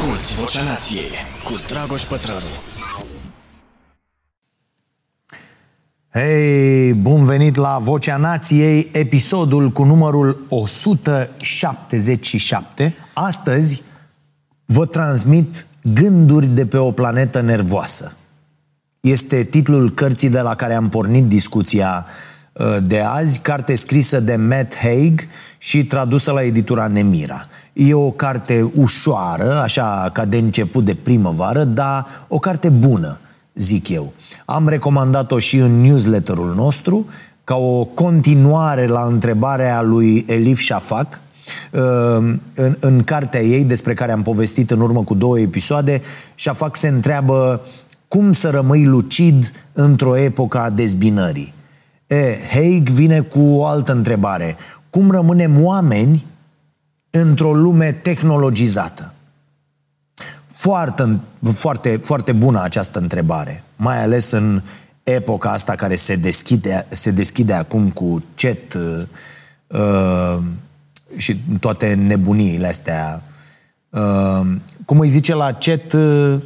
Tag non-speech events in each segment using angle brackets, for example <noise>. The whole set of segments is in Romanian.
Asculți Vocea Nației cu Dragoș Pătrălu. Hei, bun venit la Vocea Nației, episodul cu numărul 177. Astăzi vă transmit gânduri de pe o planetă nervoasă. Este titlul cărții de la care am pornit discuția uh, de azi, carte scrisă de Matt Haig și tradusă la editura Nemira. E o carte ușoară, așa ca de început de primăvară, dar o carte bună, zic eu. Am recomandat-o și în newsletterul nostru, ca o continuare la întrebarea lui Elif Shafak, în, în cartea ei, despre care am povestit în urmă cu două episoade, Shafak se întreabă cum să rămâi lucid într-o epocă a dezbinării. E, Haig vine cu o altă întrebare. Cum rămânem oameni într-o lume tehnologizată? Foarte, foarte, foarte bună această întrebare, mai ales în epoca asta care se deschide, se deschide acum cu chat uh, uh, și toate nebuniile astea. Uh, cum îi zice la chat uh,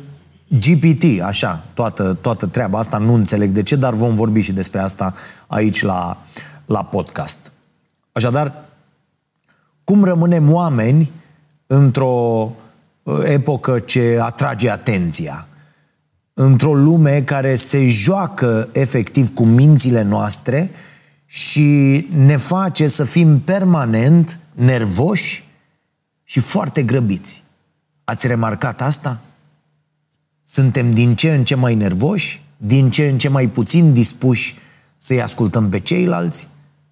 GPT, așa, toată, toată treaba asta, nu înțeleg de ce, dar vom vorbi și despre asta aici la, la podcast. Așadar, cum rămânem oameni într-o uh, epocă ce atrage atenția, într-o lume care se joacă efectiv cu mințile noastre și ne face să fim permanent nervoși și foarte grăbiți. Ați remarcat asta? Suntem din ce în ce mai nervoși, din ce în ce mai puțin dispuși să-i ascultăm pe ceilalți,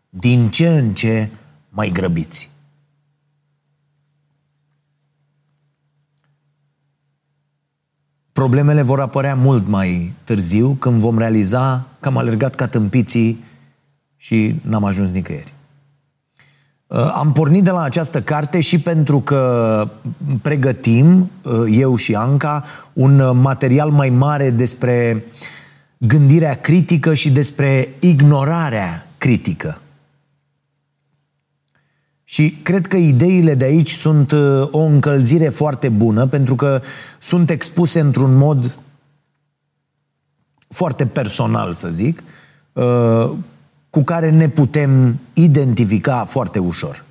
din ce în ce mai grăbiți. Problemele vor apărea mult mai târziu, când vom realiza că am alergat ca tâmpiții și n-am ajuns nicăieri. Uh, am pornit de la această carte și pentru că pregătim, uh, eu și Anca, un material mai mare despre gândirea critică și despre ignorarea critică. Și cred că ideile de aici sunt uh, o încălzire foarte bună, pentru că sunt expuse într-un mod foarte personal, să zic, cu care ne putem identifica foarte ușor.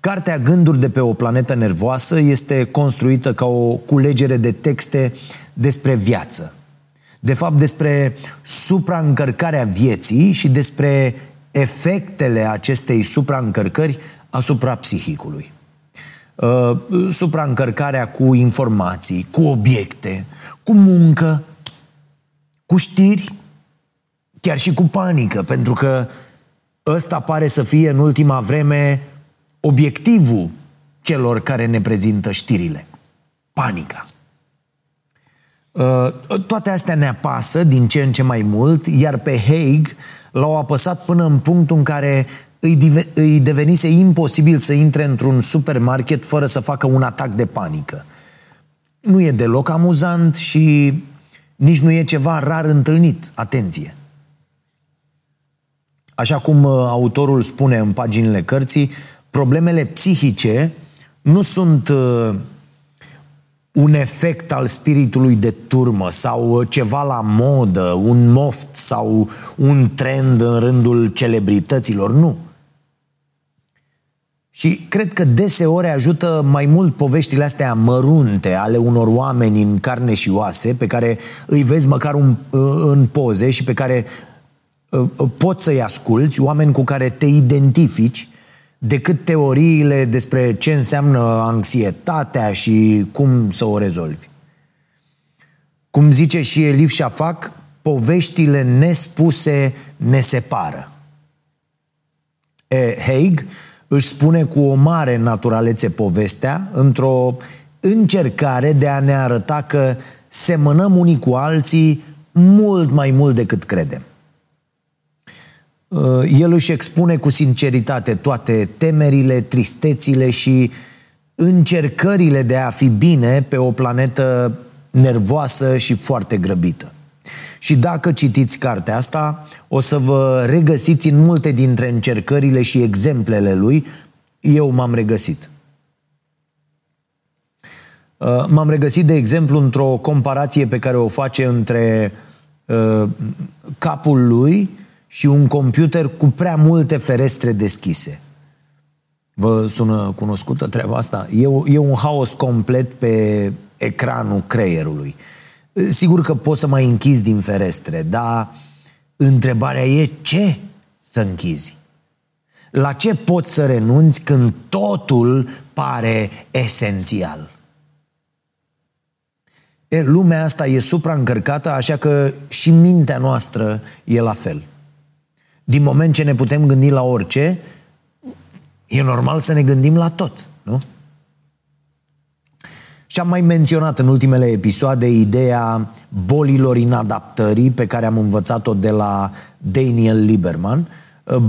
Cartea Gânduri de pe o planetă nervoasă este construită ca o culegere de texte despre viață. De fapt, despre supraîncărcarea vieții și despre efectele acestei supraîncărcări asupra psihicului. Uh, supraîncărcarea cu informații, cu obiecte, cu muncă, cu știri, chiar și cu panică, pentru că ăsta pare să fie în ultima vreme obiectivul celor care ne prezintă știrile. Panica. Uh, toate astea ne apasă din ce în ce mai mult, iar pe Haig l-au apăsat până în punctul în care îi, devenise imposibil să intre într-un supermarket fără să facă un atac de panică. Nu e deloc amuzant și nici nu e ceva rar întâlnit. Atenție! Așa cum uh, autorul spune în paginile cărții, problemele psihice nu sunt uh, un efect al spiritului de turmă sau uh, ceva la modă, un moft sau un trend în rândul celebrităților. Nu. Și cred că deseori ajută mai mult poveștile astea mărunte ale unor oameni în carne și oase, pe care îi vezi măcar un, în poze și pe care Uh, uh, poți să-i asculți, oameni cu care te identifici, decât teoriile despre ce înseamnă anxietatea și cum să o rezolvi. Cum zice și Elif Shafak, poveștile nespuse ne separă. E, Haig își spune cu o mare naturalețe povestea într-o încercare de a ne arăta că semănăm unii cu alții mult mai mult decât credem. Uh, el își expune cu sinceritate toate temerile, tristețile și încercările de a fi bine pe o planetă nervoasă și foarte grăbită. Și dacă citiți cartea asta, o să vă regăsiți în multe dintre încercările și exemplele lui. Eu m-am regăsit. Uh, m-am regăsit, de exemplu, într-o comparație pe care o face între uh, capul lui și un computer cu prea multe ferestre deschise. Vă sună cunoscută treaba asta? E, e un haos complet pe ecranul creierului. Sigur că poți să mai închizi din ferestre, dar întrebarea e ce să închizi? La ce poți să renunți când totul pare esențial? E, lumea asta e supraîncărcată, așa că și mintea noastră e la fel. Din moment ce ne putem gândi la orice, e normal să ne gândim la tot, nu? Și am mai menționat în ultimele episoade ideea bolilor inadaptării pe care am învățat-o de la Daniel Lieberman,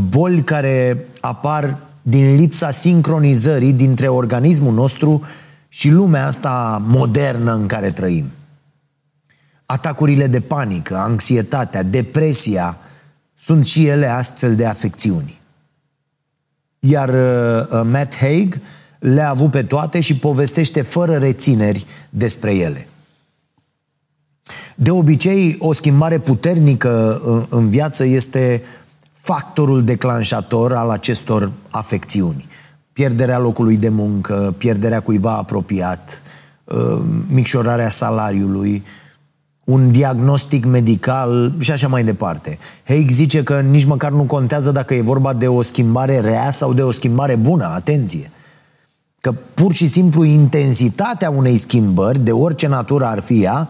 boli care apar din lipsa sincronizării dintre organismul nostru și lumea asta modernă în care trăim. Atacurile de panică, anxietatea, depresia sunt și ele astfel de afecțiuni. Iar uh, Matt Haig le-a avut pe toate și povestește fără rețineri despre ele. De obicei, o schimbare puternică în, în viață este factorul declanșator al acestor afecțiuni pierderea locului de muncă, pierderea cuiva apropiat, uh, micșorarea salariului, un diagnostic medical și așa mai departe. Haig zice că nici măcar nu contează dacă e vorba de o schimbare rea sau de o schimbare bună, atenție. Că pur și simplu intensitatea unei schimbări, de orice natură ar fi ea,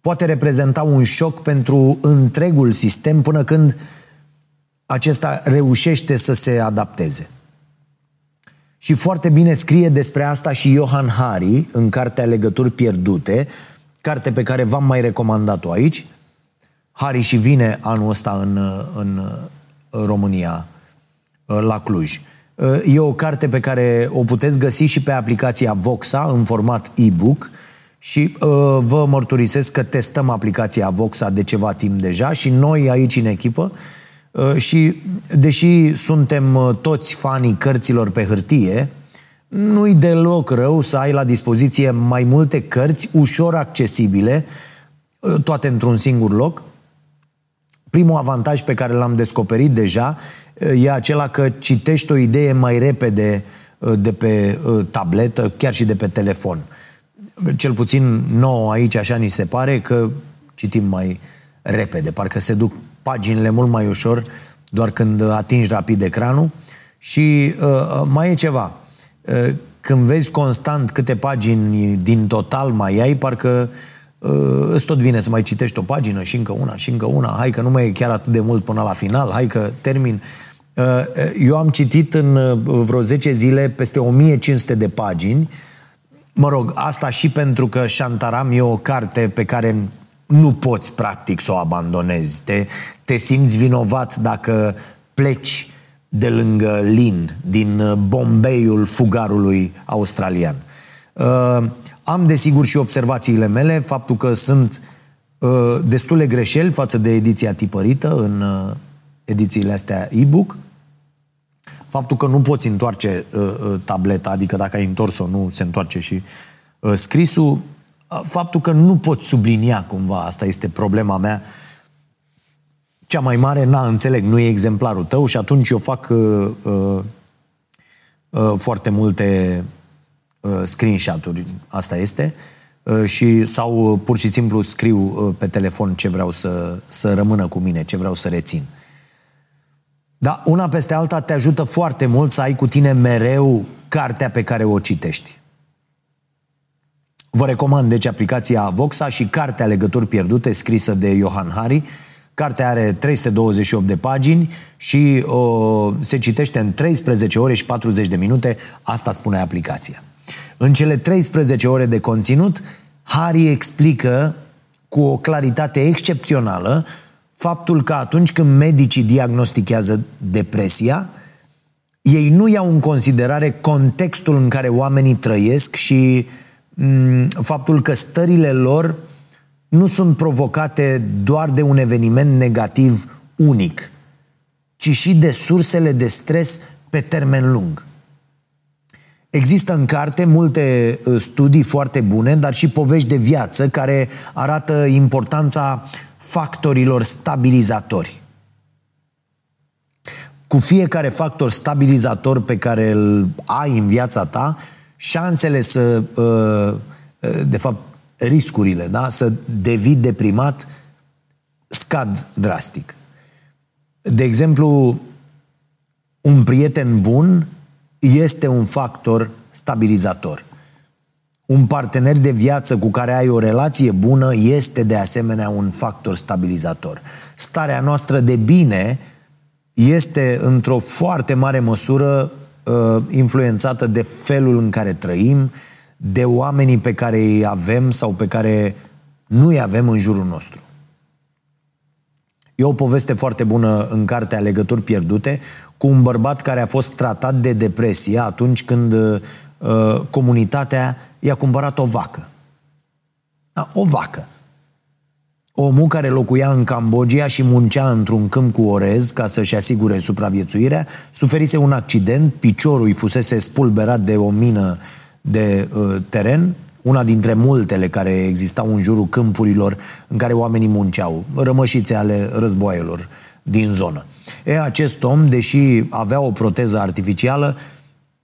poate reprezenta un șoc pentru întregul sistem până când acesta reușește să se adapteze. Și foarte bine scrie despre asta și Johan Hari în cartea Legături pierdute, carte pe care v-am mai recomandat-o aici. Hari și vine anul ăsta în, în, în România, la Cluj. E o carte pe care o puteți găsi și pe aplicația Voxa în format e-book și uh, vă mărturisesc că testăm aplicația Voxa de ceva timp deja și noi aici în echipă uh, Uh, și deși suntem uh, toți fanii cărților pe hârtie, nu-i deloc rău să ai la dispoziție mai multe cărți ușor accesibile, uh, toate într-un singur loc. Primul avantaj pe care l-am descoperit deja e acela că citești o idee mai repede de pe tabletă, chiar și de pe telefon. Cel puțin nouă aici așa ni se pare că citim mai repede, parcă se duc paginile mult mai ușor, doar când atingi rapid ecranul. Și uh, uh, mai e ceva. Uh, când vezi constant câte pagini din total mai ai, parcă uh, îți tot vine să mai citești o pagină și încă una și încă una. Hai că nu mai e chiar atât de mult până la final, hai că termin. Uh, eu am citit în uh, vreo 10 zile peste 1500 de pagini. Mă rog, asta și pentru că Shantaram e o carte pe care nu poți practic să o abandonezi. Te, te simți vinovat dacă pleci de lângă Lin, din uh, Bombeiul fugarului australian. Uh, am desigur și observațiile mele, faptul că sunt uh, destule greșeli față de ediția tipărită în uh, edițiile astea e-book, faptul că nu poți întoarce uh, uh tableta, adică dacă ai întors-o, nu se întoarce și uh, scrisul, faptul că nu pot sublinia cumva, asta este problema mea, cea mai mare, na, înțeleg, nu e exemplarul tău și atunci eu fac uh, uh, uh, foarte multe uh, screenshot-uri, asta este, uh, și sau uh, pur și simplu scriu uh, pe telefon ce vreau să, să rămână cu mine, ce vreau să rețin. Da, una peste alta te ajută foarte mult să ai cu tine mereu cartea pe care o citești. Vă recomand deci aplicația Voxa și cartea Legături pierdute scrisă de Johan Hari. Cartea are 328 de pagini și o, se citește în 13 ore și 40 de minute, asta spune aplicația. În cele 13 ore de conținut, Hari explică cu o claritate excepțională faptul că atunci când medicii diagnostichează depresia, ei nu iau în considerare contextul în care oamenii trăiesc și uh, Mm, faptul că stările lor nu sunt provocate doar de un eveniment negativ unic, ci și de sursele de stres pe termen lung. Există în carte multe uh, studii foarte bune, dar și povești de viață care arată importanța factorilor stabilizatori. Cu fiecare factor stabilizator pe care îl ai în viața ta, șansele să, uh, uh, de fapt, riscurile, da? să devii deprimat, scad drastic. De exemplu, un prieten bun este un factor stabilizator. Un partener de viață cu care ai o relație bună este de asemenea un factor stabilizator. Starea noastră de bine este într-o foarte mare măsură uh, influențată de felul în care trăim, de oamenii pe care îi avem sau pe care nu îi avem în jurul nostru. E o poveste foarte bună în cartea Legături pierdute cu un bărbat care a fost tratat de depresie atunci când uh, comunitatea i-a cumpărat o vacă. Da, o vacă. Omul care locuia în Cambodgia și muncea într-un câmp cu orez ca să-și asigure supraviețuirea, suferise un accident, piciorul îi fusese spulberat de o mină de uh, teren, una dintre multele care existau în jurul câmpurilor în care oamenii munceau, rămășițe ale războaielor din zonă. E, acest om, deși avea o proteză artificială,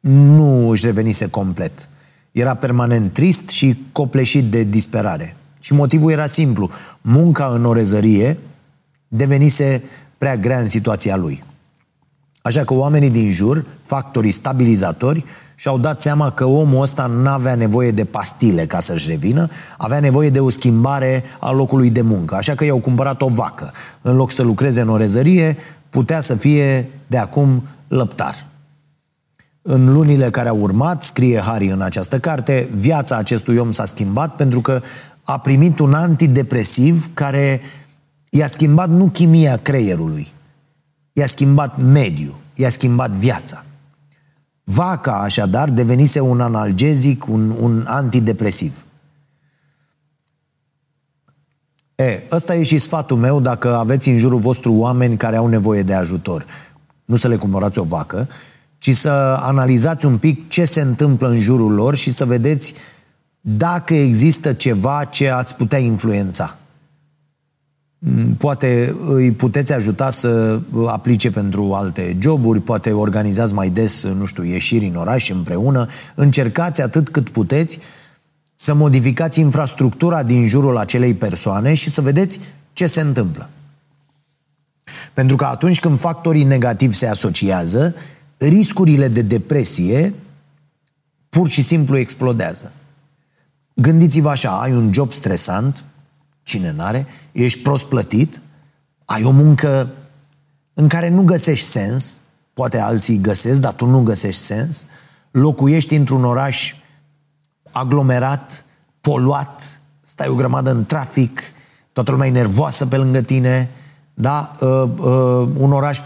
nu își revenise complet. Era permanent trist și copleșit de disperare. Și motivul era simplu. Munca în orezărie devenise prea grea în situația lui. Așa că oamenii din jur, factorii stabilizatori, și-au dat seama că omul ăsta nu avea nevoie de pastile ca să-și revină, avea nevoie de o schimbare a locului de muncă. Așa că i-au cumpărat o vacă. În loc să lucreze în orezărie, putea să fie de acum lăptar. În lunile care au urmat, scrie Harry în această carte, viața acestui om s-a schimbat pentru că a primit un antidepresiv care i-a schimbat nu chimia creierului, i-a schimbat mediul, i-a schimbat viața. Vaca, așadar, devenise un analgezic, un, un antidepresiv. E, ăsta e și sfatul meu dacă aveți în jurul vostru oameni care au nevoie de ajutor. Nu să le cumpărați o vacă, ci să analizați un pic ce se întâmplă în jurul lor și să vedeți dacă există ceva ce ați putea influența. Mm, poate îi puteți ajuta să aplice pentru alte joburi, poate organizați mai des, nu știu, ieșiri în oraș împreună. Încercați atât cât puteți să modificați infrastructura din jurul acelei persoane și să vedeți ce se întâmplă. Pentru că atunci când factorii negativi se asociază, riscurile de depresie pur și simplu explodează. Gândiți-vă așa, ai un job stresant, cine n-are, ești prost plătit, ai o muncă în care nu găsești sens, poate alții găsesc, dar tu nu găsești sens, locuiești într-un oraș aglomerat, poluat, stai o grămadă în trafic, toată lumea e nervoasă pe lângă tine, da? Uh, uh, un oraș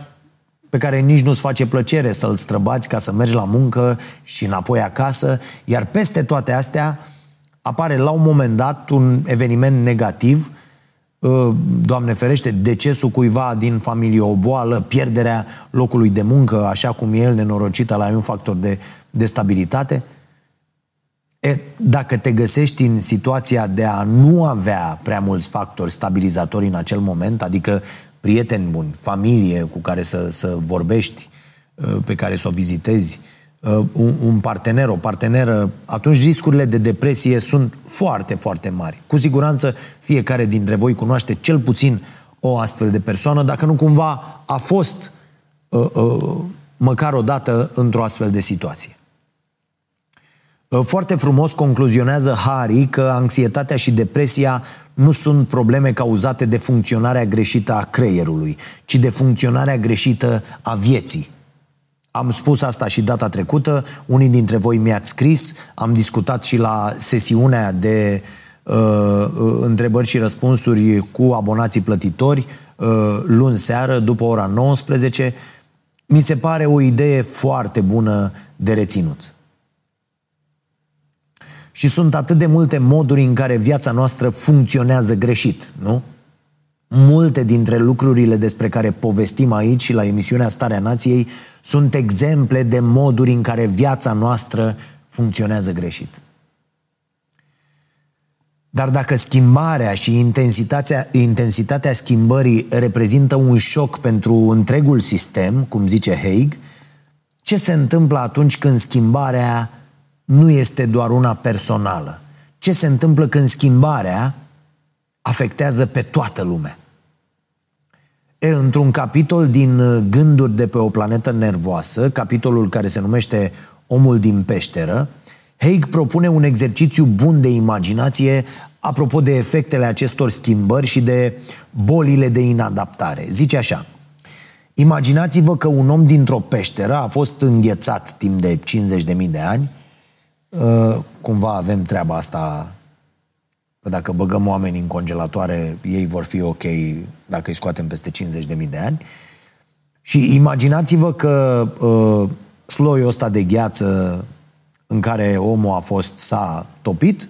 pe care nici nu-ți face plăcere să-l străbați ca să mergi la muncă și înapoi acasă, iar peste toate astea apare la un moment dat un eveniment negativ, uh, Doamne ferește, decesul cuiva din familie, o boală, pierderea locului de muncă, așa cum e el nenorocit, la un factor de, de stabilitate. E, dacă te găsești în situația de a nu avea prea mulți factori stabilizatori în acel moment, adică prieteni buni, familie cu care să, să vorbești, uh, pe care să o vizitezi, Uh, un, un partener, o parteneră, atunci riscurile de depresie sunt foarte, foarte mari. Cu siguranță fiecare dintre voi cunoaște cel puțin o astfel de persoană, dacă nu cumva a fost uh, uh, măcar o dată într-o astfel de situație. Uh, foarte frumos concluzionează Harry că anxietatea și depresia nu sunt probleme cauzate de funcționarea greșită a creierului, ci de funcționarea greșită a vieții. Am spus asta și data trecută, unii dintre voi mi-ați scris, am discutat și la sesiunea de uh, uh, întrebări și răspunsuri cu abonații plătitori uh, luni seară, după ora 19. Mi se pare o idee foarte bună de reținut. Și sunt atât de multe moduri în care viața noastră funcționează greșit, nu? Multe dintre lucrurile despre care povestim aici și la emisiunea Starea Nației sunt exemple de moduri în care viața noastră funcționează greșit. Dar dacă schimbarea și intensitatea, intensitatea schimbării reprezintă un șoc pentru întregul sistem, cum zice Haig, ce se întâmplă atunci când schimbarea nu este doar una personală? Ce se întâmplă când schimbarea afectează pe toată lumea? E, într-un capitol din Gânduri de pe o planetă nervoasă, capitolul care se numește Omul din peșteră, Haig propune un exercițiu bun de imaginație apropo de efectele acestor schimbări și de bolile de inadaptare. Zice așa, imaginați-vă că un om dintr-o peșteră a fost înghețat timp de 50.000 de ani, uh, cumva avem treaba asta că dacă băgăm oameni în congelatoare, ei vor fi ok dacă îi scoatem peste 50.000 de ani. Și imaginați-vă că uh, sloiul ăsta de gheață în care omul a fost, s-a topit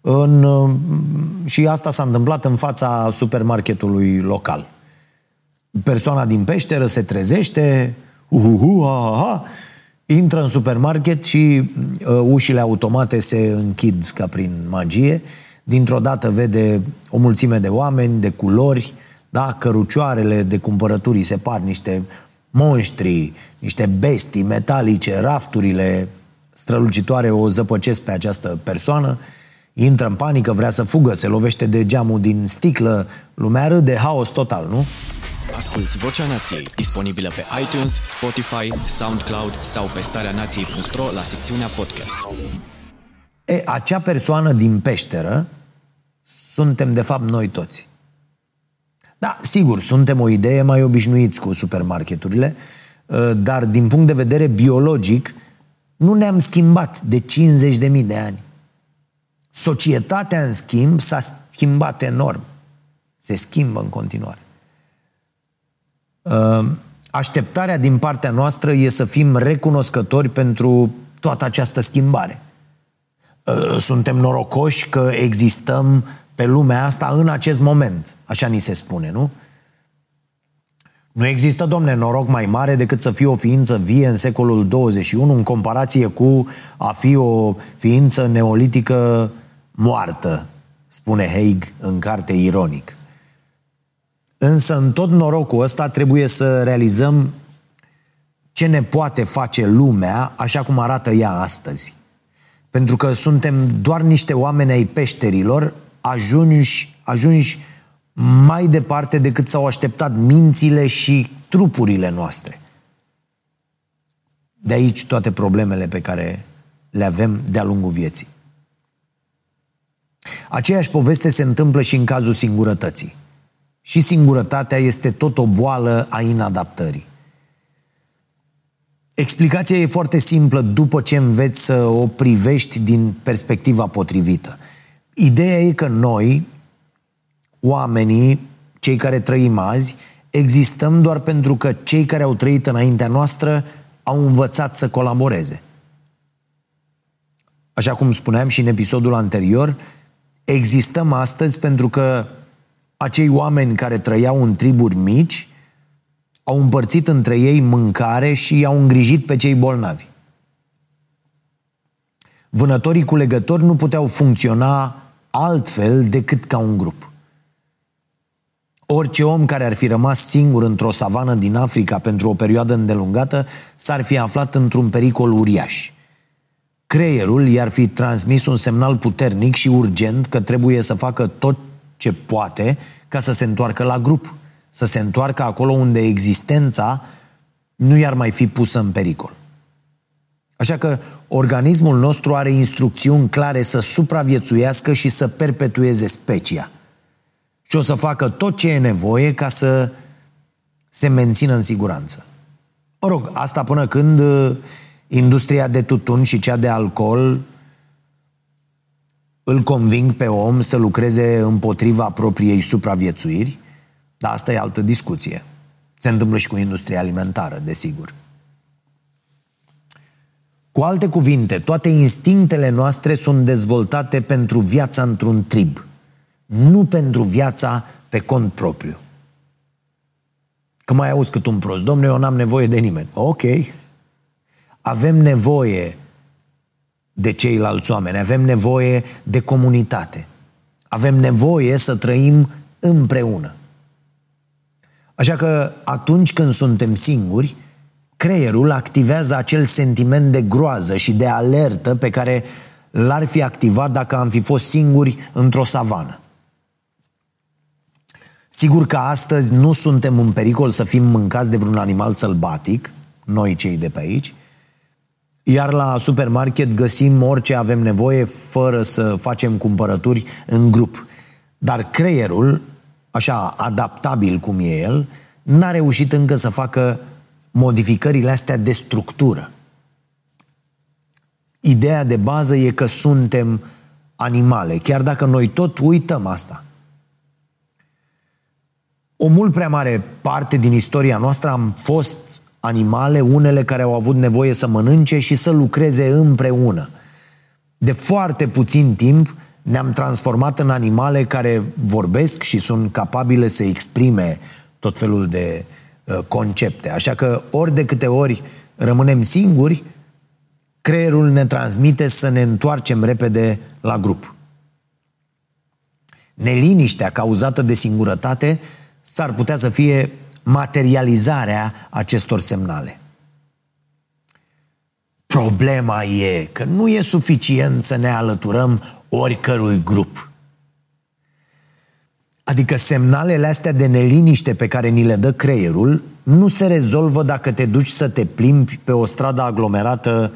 în, și asta s-a întâmplat în fața supermarketului local. Persoana din peșteră se trezește, uhuhu, ha, ha, intră în supermarket și uh, ușile automate se închid ca prin magie. Dintr-o dată vede o mulțime de oameni, de culori, da, cărucioarele de cumpărături se par niște monștri, niște bestii metalice, rafturile strălucitoare o zăpăcesc pe această persoană, intră în panică, vrea să fugă, se lovește de geamul din sticlă, lumea râde, haos total, nu? Asculți Vocea Nației, disponibilă pe iTunes, Spotify, SoundCloud sau pe starea nației.ro la secțiunea podcast. E, acea persoană din peșteră suntem de fapt noi toți. Da, sigur, suntem o idee mai obișnuiți cu supermarketurile, ă, dar din punct de vedere biologic nu ne-am schimbat de 50.000 de ani. Societatea, în schimb, s-a schimbat enorm. Se schimbă în continuare. Ă, așteptarea din partea noastră e să fim recunoscători pentru toată această schimbare. Ă, suntem norocoși că existăm pe lumea asta în acest moment. Așa ni se spune, nu? Nu există, domne, noroc mai mare decât să fii o ființă vie în secolul 21 în comparație cu a fi o ființă neolitică moartă, spune Haig în carte ironic. Însă în tot norocul ăsta trebuie să realizăm ce ne poate face lumea așa cum arată ea astăzi. Pentru că suntem doar niște oameni ai peșterilor ajungi, ajungi mai departe decât s-au așteptat mințile și trupurile noastre. De aici toate problemele pe care le avem de-a lungul vieții. Aceeași poveste se întâmplă și în cazul singurătății. Și singurătatea este tot o boală a inadaptării. Explicația e foarte simplă după ce înveți să o privești din perspectiva potrivită. Ideea e că noi, oamenii, cei care trăim azi, existăm doar pentru că cei care au trăit înaintea noastră au învățat să colaboreze. Așa cum spuneam și în episodul anterior, existăm astăzi pentru că acei oameni care trăiau în triburi mici au împărțit între ei mâncare și au îngrijit pe cei bolnavi. Vânătorii cu legători nu puteau funcționa altfel decât ca un grup. Orice om care ar fi rămas singur într-o savană din Africa pentru o perioadă îndelungată s-ar fi aflat într-un pericol uriaș. Creierul i-ar fi transmis un semnal puternic și urgent că trebuie să facă tot ce poate ca să se întoarcă la grup, să se întoarcă acolo unde existența nu i-ar mai fi pusă în pericol. Așa că organismul nostru are instrucțiuni clare să supraviețuiască și să perpetueze specia. Și o să facă tot ce e nevoie ca să se mențină în siguranță. Mă rog, asta până când uh, industria de tutun și cea de alcool îl conving pe om să lucreze împotriva propriei supraviețuiri, dar asta e altă discuție. Se întâmplă și cu industria alimentară, desigur. Cu alte cuvinte, toate instinctele noastre sunt dezvoltate pentru viața într-un trib, nu pentru viața pe cont propriu. Că mai auzi cât un prost, domnule, eu n-am nevoie de nimeni. Ok. Avem nevoie de ceilalți oameni, avem nevoie de comunitate. Avem nevoie să trăim împreună. Așa că atunci când suntem singuri, creierul activează acel sentiment de groază și de alertă pe care l-ar fi activat dacă am fi fost singuri într-o savană. Sigur că astăzi nu suntem în pericol să fim mâncați de vreun animal sălbatic, noi cei de pe aici, iar la supermarket găsim orice avem nevoie fără să facem cumpărături în grup. Dar creierul, așa adaptabil cum e el, n-a reușit încă să facă modificările astea de structură. Ideea de bază e că suntem animale, chiar dacă noi tot uităm asta. O mult prea mare parte din istoria noastră am fost animale, unele care au avut nevoie să mănânce și să lucreze împreună. De foarte puțin timp ne-am transformat în animale care vorbesc și sunt capabile să exprime tot felul de uh, concepte. Așa că ori de câte ori rămânem singuri, creierul ne transmite să ne întoarcem repede la grup. Neliniștea cauzată de singurătate s-ar putea să fie materializarea acestor semnale. Problema e că nu e suficient să ne alăturăm oricărui grup. Adică semnalele astea de neliniște pe care ni le dă creierul nu se rezolvă dacă te duci să te plimbi pe o stradă aglomerată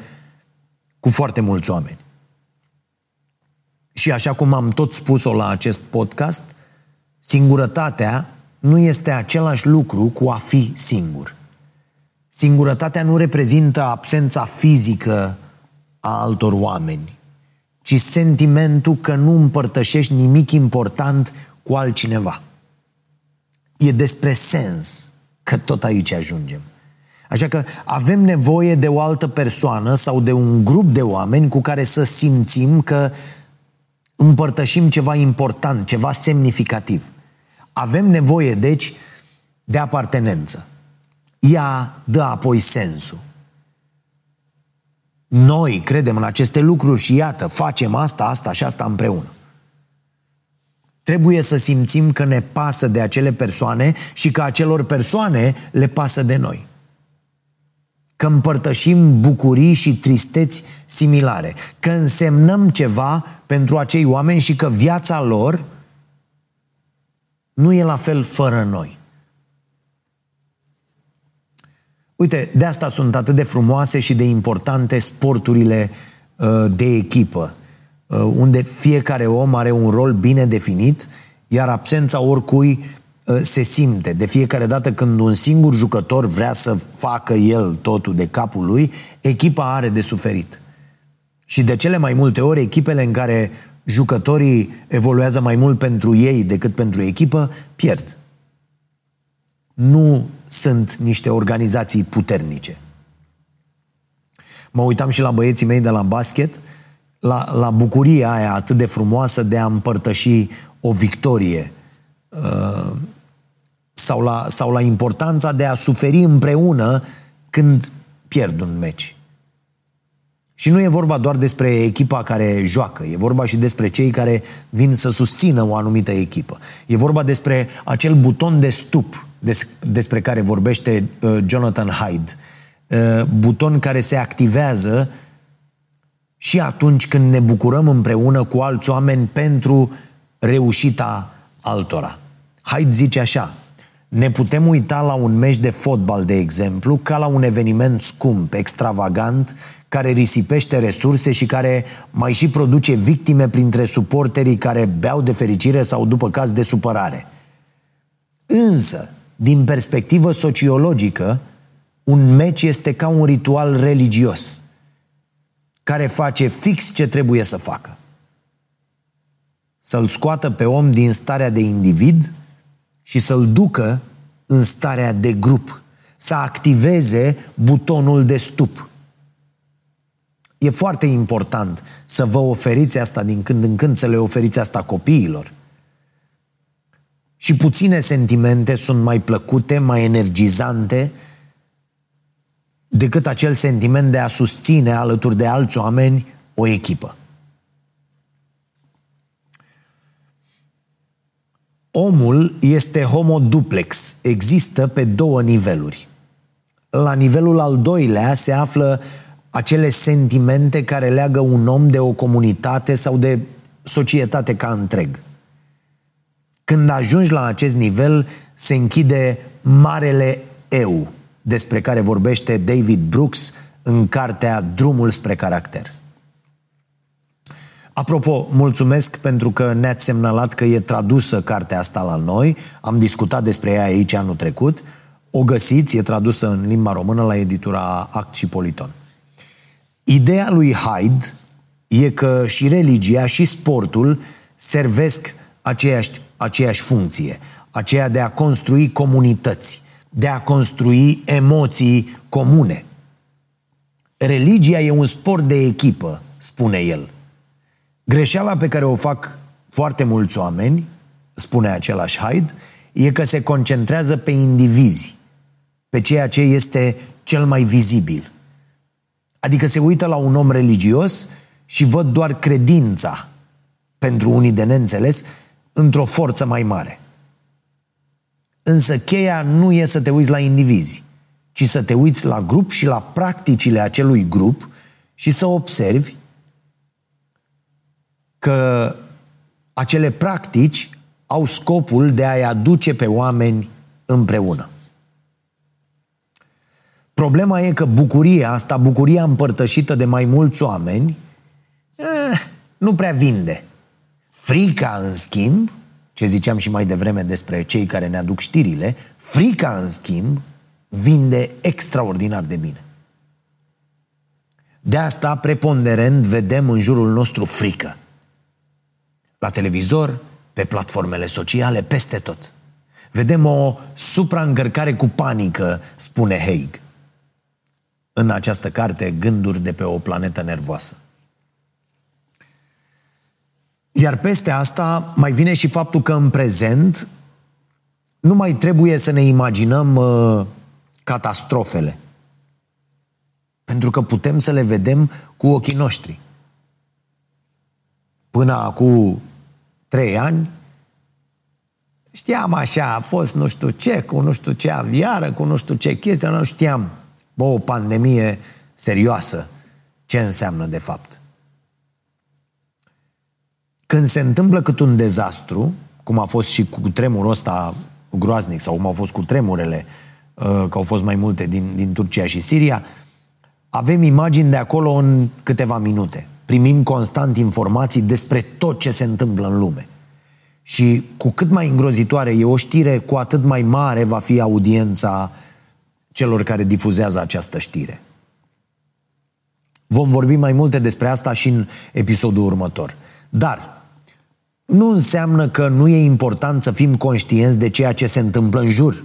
cu foarte mulți oameni. Și așa cum am tot spus-o la acest podcast, singurătatea nu este același lucru cu a fi singur. Singurătatea nu reprezintă absența fizică a altor oameni, ci sentimentul că nu împărtășești nimic important cu altcineva. E despre sens că tot aici ajungem. Așa că avem nevoie de o altă persoană sau de un grup de oameni cu care să simțim că împărtășim ceva important, ceva semnificativ. Avem nevoie, deci, de apartenență. Ea dă apoi sensul. Noi credem în aceste lucruri și iată, facem asta, asta și asta împreună. Trebuie să simțim că ne pasă de acele persoane și că acelor persoane le pasă de noi. Că împărtășim bucurii și tristeți similare. Că însemnăm ceva pentru acei oameni și că viața lor nu e la fel fără noi. Uite, de asta sunt atât de frumoase și de importante sporturile uh, de echipă, uh, unde fiecare om are un rol bine definit, iar absența oricui uh, se simte. De fiecare dată când un singur jucător vrea să facă el totul de capul lui, echipa are de suferit. Și de cele mai multe ori, echipele în care jucătorii evoluează mai mult pentru ei decât pentru echipă, pierd. Nu sunt niște organizații puternice. Mă uitam și la băieții mei de la basket, la, la bucuria aia atât de frumoasă de a împărtăși o victorie uh, sau, la, sau la importanța de a suferi împreună când pierd un meci. Și nu e vorba doar despre echipa care joacă, e vorba și despre cei care vin să susțină o anumită echipă. E vorba despre acel buton de stup des, despre care vorbește uh, Jonathan Hyde. Uh, buton care se activează și atunci când ne bucurăm împreună cu alți oameni pentru reușita altora. Hyde zice așa, ne putem uita la un meci de fotbal, de exemplu, ca la un eveniment scump, extravagant, care risipește resurse și care mai și produce victime printre suporterii care beau de fericire sau după caz de supărare. Însă, din perspectivă sociologică, un meci este ca un ritual religios care face fix ce trebuie să facă. Să-l scoată pe om din starea de individ și să-l ducă în starea de grup, să activeze butonul de stup. E foarte important să vă oferiți asta din când în când, să le oferiți asta copiilor. Și puține sentimente sunt mai plăcute, mai energizante decât acel sentiment de a susține alături de alți oameni o echipă. Omul este homo duplex, există pe două niveluri. La nivelul al doilea se află acele sentimente care leagă un om de o comunitate sau de societate ca întreg. Când ajungi la acest nivel, se închide marele eu, despre care vorbește David Brooks în cartea Drumul spre caracter. Apropo, mulțumesc pentru că ne-ați semnalat că e tradusă cartea asta la noi. Am discutat despre ea aici anul trecut. O găsiți, e tradusă în limba română la editura Act și Politon. Ideea lui Hyde e că și religia și sportul servesc aceeași, aceeași funcție, aceea de a construi comunități, de a construi emoții comune. Religia e un sport de echipă, spune el. Greșeala pe care o fac foarte mulți oameni, spune același Hyde, e că se concentrează pe indivizi, pe ceea ce este cel mai vizibil. Adică se uită la un om religios și văd doar credința, pentru unii de neînțeles, într-o forță mai mare. Însă cheia nu e să te uiți la indivizi, ci să te uiți la grup și la practicile acelui grup și să observi că acele practici au scopul de a-i aduce pe oameni împreună. Problema e că bucuria asta, bucuria împărtășită de mai mulți oameni, eh, nu prea vinde. Frica, în schimb, ce ziceam și mai devreme despre cei care ne aduc știrile, frica, în schimb, vinde extraordinar de bine. De asta, preponderent, vedem în jurul nostru frică. La televizor, pe platformele sociale, peste tot. Vedem o supraîncărcare cu panică, spune Haig. În această carte, Gânduri de pe o planetă nervoasă. Iar peste asta mai vine și faptul că în prezent nu mai trebuie să ne imaginăm uh, catastrofele. Pentru că putem să le vedem cu ochii noștri. Până acum trei ani, știam așa, a fost nu știu ce, cu nu știu ce aviară, cu nu știu ce chestie, nu știam, bă, o pandemie serioasă, ce înseamnă de fapt. Când se întâmplă cât un dezastru, cum a fost și cu tremurul ăsta groaznic, sau cum au fost cu tremurele, uh, că au fost mai multe din, din Turcia și Siria, avem imagini de acolo în câteva minute. Primim constant informații despre tot ce se întâmplă în lume. Și cu cât mai îngrozitoare e o știre, cu atât mai mare va fi audiența celor care difuzează această știre. Vom vorbi mai multe despre asta și în episodul următor. Dar nu înseamnă că nu e important să fim conștienți de ceea ce se întâmplă în jur.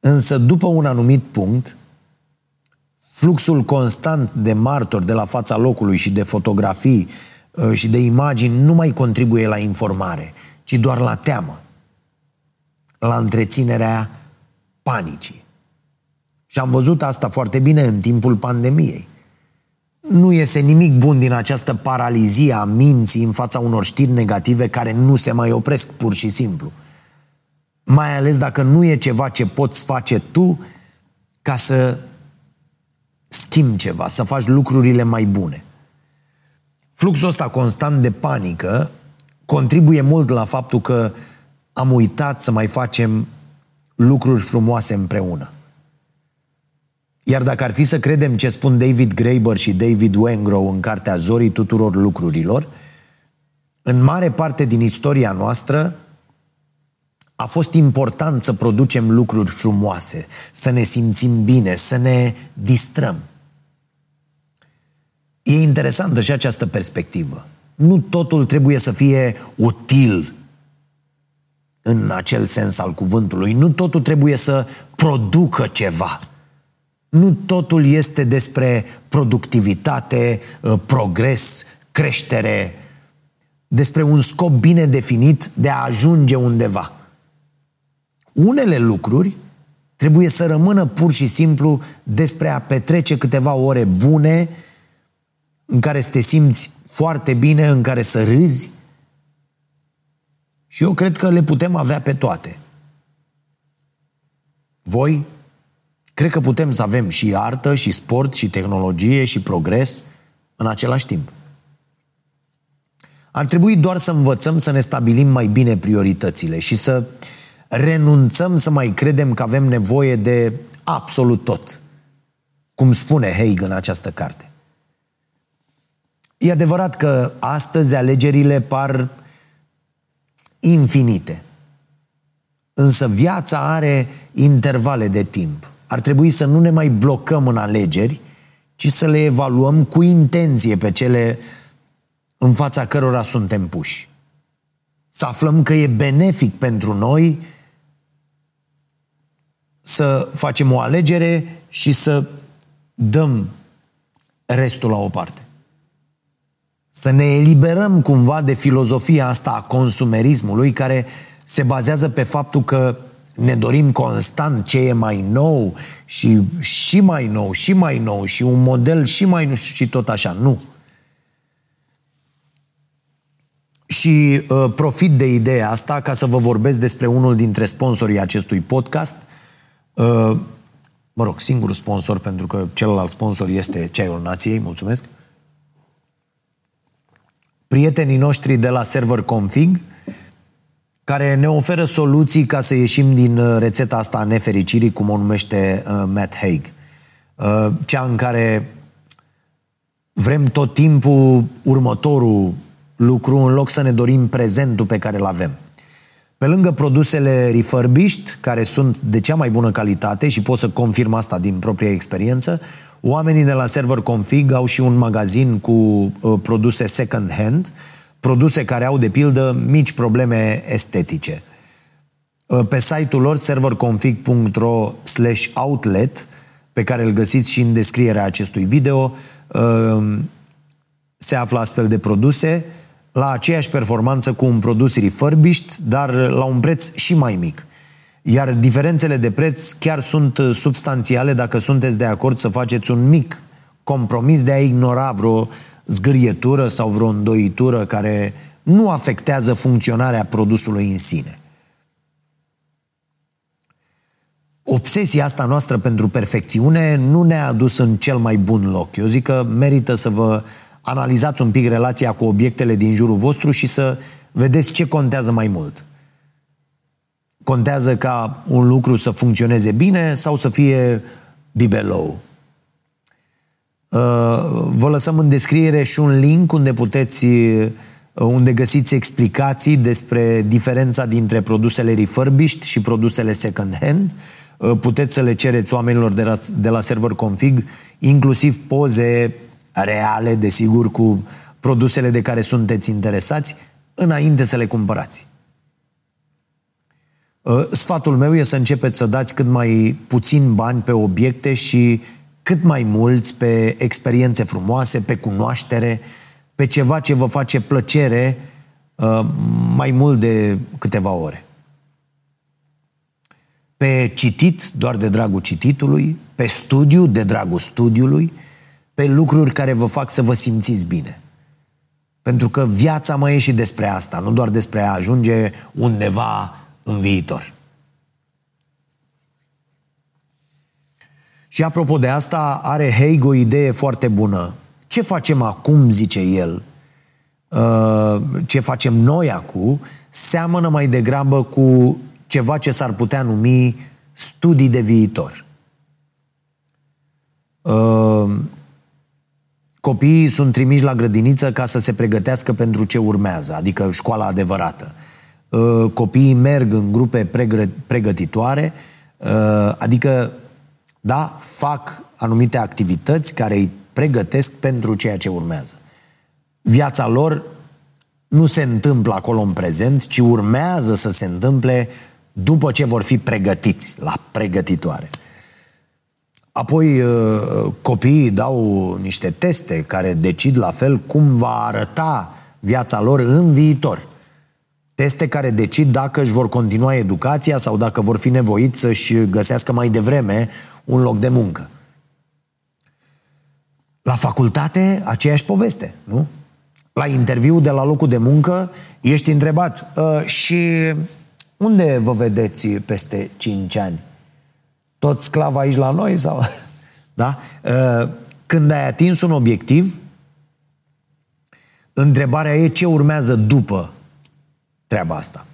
Însă, după un anumit punct, fluxul constant de martori de la fața locului și de fotografii uh, și de imagini nu mai contribuie la informare, ci doar la teamă, la întreținerea panicii. Și am văzut asta foarte bine în timpul pandemiei. Nu iese nimic bun din această paralizie a minții în fața unor știri negative care nu se mai opresc pur și simplu. Mai ales dacă nu e ceva ce poți face tu ca să schimbi ceva, să faci lucrurile mai bune. Fluxul ăsta constant de panică contribuie mult la faptul că am uitat să mai facem lucruri frumoase împreună. Iar dacă ar fi să credem ce spun David Graeber și David Wengrow în cartea Zorii tuturor lucrurilor, în mare parte din istoria noastră a fost important să producem lucruri frumoase, să ne simțim bine, să ne distrăm. E interesantă și această perspectivă. Nu totul trebuie să fie util în acel sens al cuvântului. Nu totul trebuie să producă ceva. Nu totul este despre productivitate, uh, progres, creștere, despre un scop bine definit de a ajunge undeva. Unele lucruri Trebuie să rămână pur și simplu despre a petrece câteva ore bune în care să te simți foarte bine, în care să râzi. Și eu cred că le putem avea pe toate. Voi? Cred că putem să avem și artă, și sport, și tehnologie, și progres în același timp. Ar trebui doar să învățăm să ne stabilim mai bine prioritățile și să renunțăm să mai credem că avem nevoie de absolut tot. Cum spune Haig în această carte. E adevărat că astăzi alegerile par infinite. Însă viața are intervale de timp. Ar trebui să nu ne mai blocăm în alegeri, ci să le evaluăm cu intenție pe cele în fața cărora suntem puși. Să aflăm că e benefic pentru noi să facem o alegere și să dăm restul la o parte. Să ne eliberăm cumva de filozofia asta a consumerismului care se bazează pe faptul că ne dorim constant ce e mai nou și și mai nou, și mai nou și un model și mai nu știu și tot așa. Nu. Și uh, profit de ideea asta ca să vă vorbesc despre unul dintre sponsorii acestui podcast. Uh, mă rog, singurul sponsor, pentru că celălalt sponsor este Ceaiul Nației, mulțumesc. Prietenii noștri de la Server Config, care ne oferă soluții ca să ieșim din uh, rețeta asta a nefericirii, cum o numește uh, Matt Haig. Uh, cea în care vrem tot timpul următorul lucru în loc să ne dorim prezentul pe care îl avem. Pe lângă produsele refurbished, care sunt de cea mai bună calitate și pot să confirm asta din propria experiență, oamenii de la Server Config au și un magazin cu uh, produse second hand, produse care au, de pildă, mici probleme estetice. Uh, pe site-ul lor, serverconfig.ro slash outlet, pe care îl găsiți și în descrierea acestui video, uh, se află astfel de produse la aceeași performanță cu un produs refurbished, dar la un preț și mai mic. Iar diferențele de preț chiar sunt substanțiale dacă sunteți de acord să faceți un mic compromis de a ignora vreo zgârietură sau vreo îndoitură care nu afectează funcționarea produsului în sine. Obsesia asta noastră pentru perfecțiune nu ne-a adus în cel mai bun loc. Eu zic că merită să vă analizați un pic relația cu obiectele din jurul vostru și să vedeți ce contează mai mult. Contează ca un lucru să funcționeze bine sau să fie bibelou. Uh, vă lăsăm în descriere și un link unde puteți uh, unde găsiți explicații despre diferența dintre produsele refurbished și produsele second hand. Uh, puteți să le cereți oamenilor de la, de la server config, inclusiv poze reale, desigur, cu produsele de care sunteți interesați, înainte să le cumpărați. Uh, sfatul meu e să începeți să dați cât mai puțin bani pe obiecte și cât mai mulți pe experiențe frumoase, pe cunoaștere, pe ceva ce vă face plăcere uh, mai mult de câteva ore. Pe citit doar de dragul cititului, pe studiu de dragul studiului, pe lucruri care vă fac să vă simțiți bine. Pentru că viața mai e și despre asta, nu doar despre a ajunge undeva în viitor. Și apropo de asta, are Haig o idee foarte bună. Ce facem acum, zice el, uh, ce facem noi acum, seamănă mai degrabă cu ceva ce s-ar putea numi studii de viitor. Uh, Copiii sunt trimiși la grădiniță ca să se pregătească pentru ce urmează, adică școala adevărată. Uh, copiii merg în grupe pregătitoare, uh, adică, da, fac anumite activități care îi pregătesc pentru ceea ce urmează. Viața lor nu se întâmplă acolo în prezent, ci urmează să se întâmple după ce vor fi pregătiți la pregătitoare. Apoi uh, copiii dau niște teste care decid la fel cum va arăta viața lor în viitor. Teste care decid dacă își vor continua educația sau dacă vor fi nevoiți să-și găsească mai devreme un loc de muncă. La facultate, aceeași poveste, nu? La interviu de la locul de muncă, ești întrebat uh, și unde vă vedeți peste 5 ani? Tot sclav aici la noi? sau? <laughs> Da? Uh, când ai atins un obiectiv, întrebarea e ce urmează după treaba asta.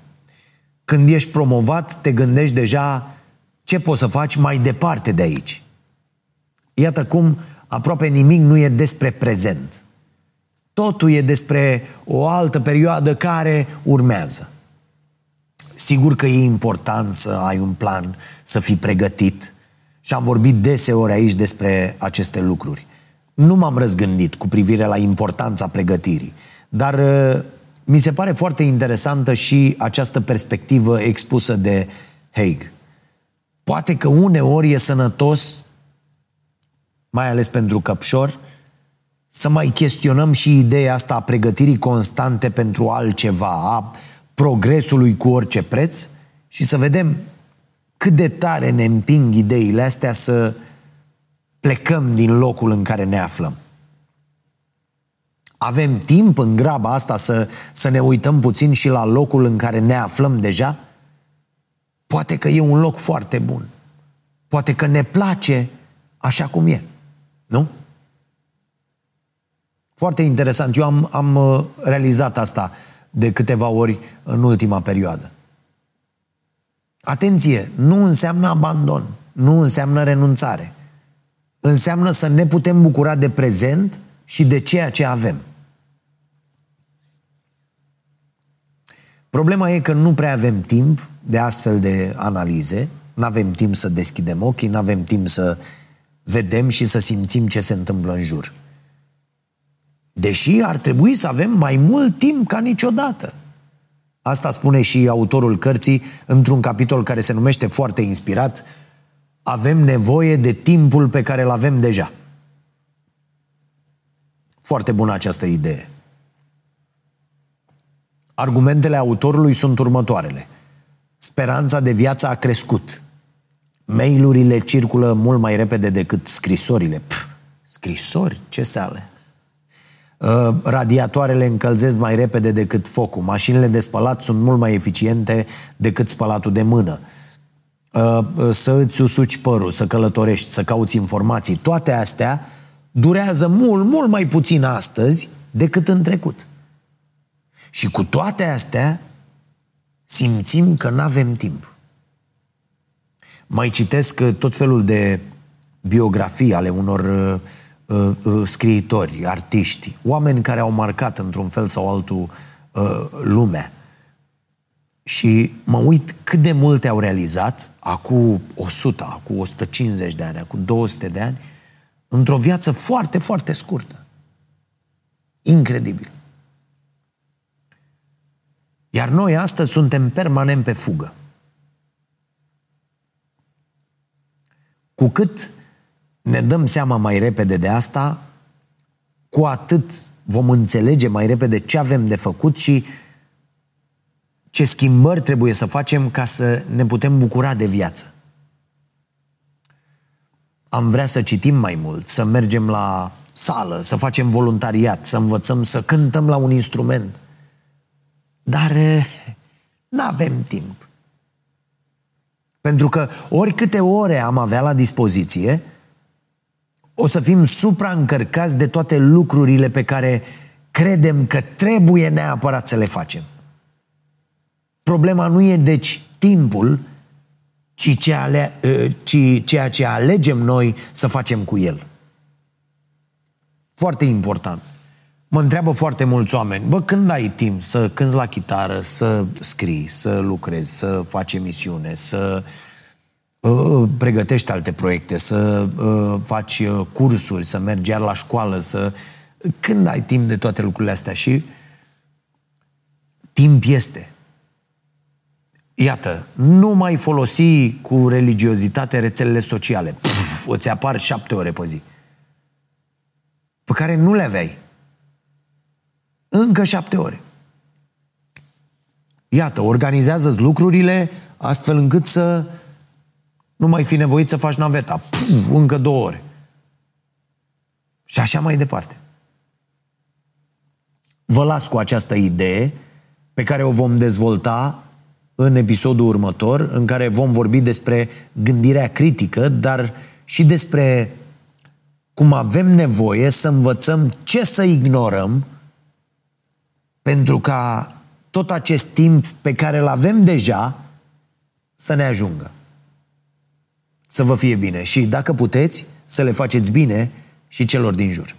Când ești promovat, te gândești deja ce poți să faci mai departe de aici. Iată cum aproape nimic nu e despre prezent. Totul e despre o altă perioadă care urmează. Sigur că e important să ai un plan, să fii pregătit. Și am vorbit deseori aici despre aceste lucruri. Nu m-am răzgândit cu privire la importanța pregătirii, dar uh, mi se pare foarte interesantă și această perspectivă expusă de Haig. Poate că uneori e sănătos, mai ales pentru căpșor, să mai chestionăm și ideea asta a pregătirii constante pentru altceva, a progresului cu orice preț și să vedem cât de tare ne împing ideile astea să plecăm din locul în care ne aflăm. Avem timp în graba asta să, să ne uităm puțin și la locul în care ne aflăm deja? Poate că e un loc foarte bun. Poate că ne place așa cum e. Nu? Foarte interesant. Eu am, am uh, realizat asta de câteva ori în ultima perioadă. Atenție, nu înseamnă abandon, nu înseamnă renunțare. Înseamnă să ne putem bucura de prezent și de ceea ce avem. Problema e că nu prea avem timp de astfel de analize, nu avem timp să deschidem ochii, nu avem timp să vedem și să simțim ce se întâmplă în jur. Deși ar trebui să avem mai mult timp ca niciodată. Asta spune și autorul cărții într-un capitol care se numește foarte inspirat Avem nevoie de timpul pe care îl avem deja. Foarte bună această idee. Argumentele autorului sunt următoarele. Speranța de viață a crescut. Mailurile circulă mult mai repede decât scrisorile. Pff, scrisori? Ce sale? Uh, radiatoarele încălzesc mai repede decât focul. Mașinile de spălat sunt mult mai eficiente decât spălatul de mână. Uh, uh, să îți usuci părul, să călătorești, să cauți informații. Toate astea durează mult, mult mai puțin astăzi decât în trecut. Și cu toate astea simțim că nu avem timp. Mai citesc tot felul de biografii ale unor uh, uh, uh, scriitori, artiști, oameni care au marcat într-un fel sau altul uh, lumea. Și mă uit cât de multe au realizat, acum 100, acum 150 de ani, acum 200 de ani, într-o viață foarte, foarte scurtă. Incredibil. Iar noi astăzi suntem permanent pe fugă. Cu cât ne dăm seama mai repede de asta, cu atât vom înțelege mai repede ce avem de făcut și ce schimbări trebuie să facem ca să ne putem bucura de viață. Am vrea să citim mai mult, să mergem la sală, să facem voluntariat, să învățăm să cântăm la un instrument. Dar nu avem timp. Pentru că oricâte ore am avea la dispoziție, o să fim supraîncărcați de toate lucrurile pe care credem că trebuie neapărat să le facem. Problema nu e deci timpul, ci ceea, ale, ă, ci ceea ce alegem noi să facem cu el. Foarte important. Mă întreabă foarte mulți oameni, bă, când ai timp să cânți la chitară, să scrii, să lucrezi, să faci emisiune, să uh, pregătești alte proiecte, să uh, faci uh, cursuri, să mergi iar la școală, să... Când ai timp de toate lucrurile astea? Și timp este. Iată, nu mai folosi cu religiozitate rețelele sociale. Puf, îți apar șapte ore pe zi. Pe care nu le aveai. Încă șapte ore. Iată, organizează lucrurile astfel încât să nu mai fi nevoit să faci naveta. Puf, încă două ore. Și așa mai departe. Vă las cu această idee pe care o vom dezvolta în episodul următor, în care vom vorbi despre gândirea critică, dar și despre cum avem nevoie să învățăm ce să ignorăm pentru ca tot acest timp pe care îl avem deja să ne ajungă. Să vă fie bine și dacă puteți, să le faceți bine și celor din jur.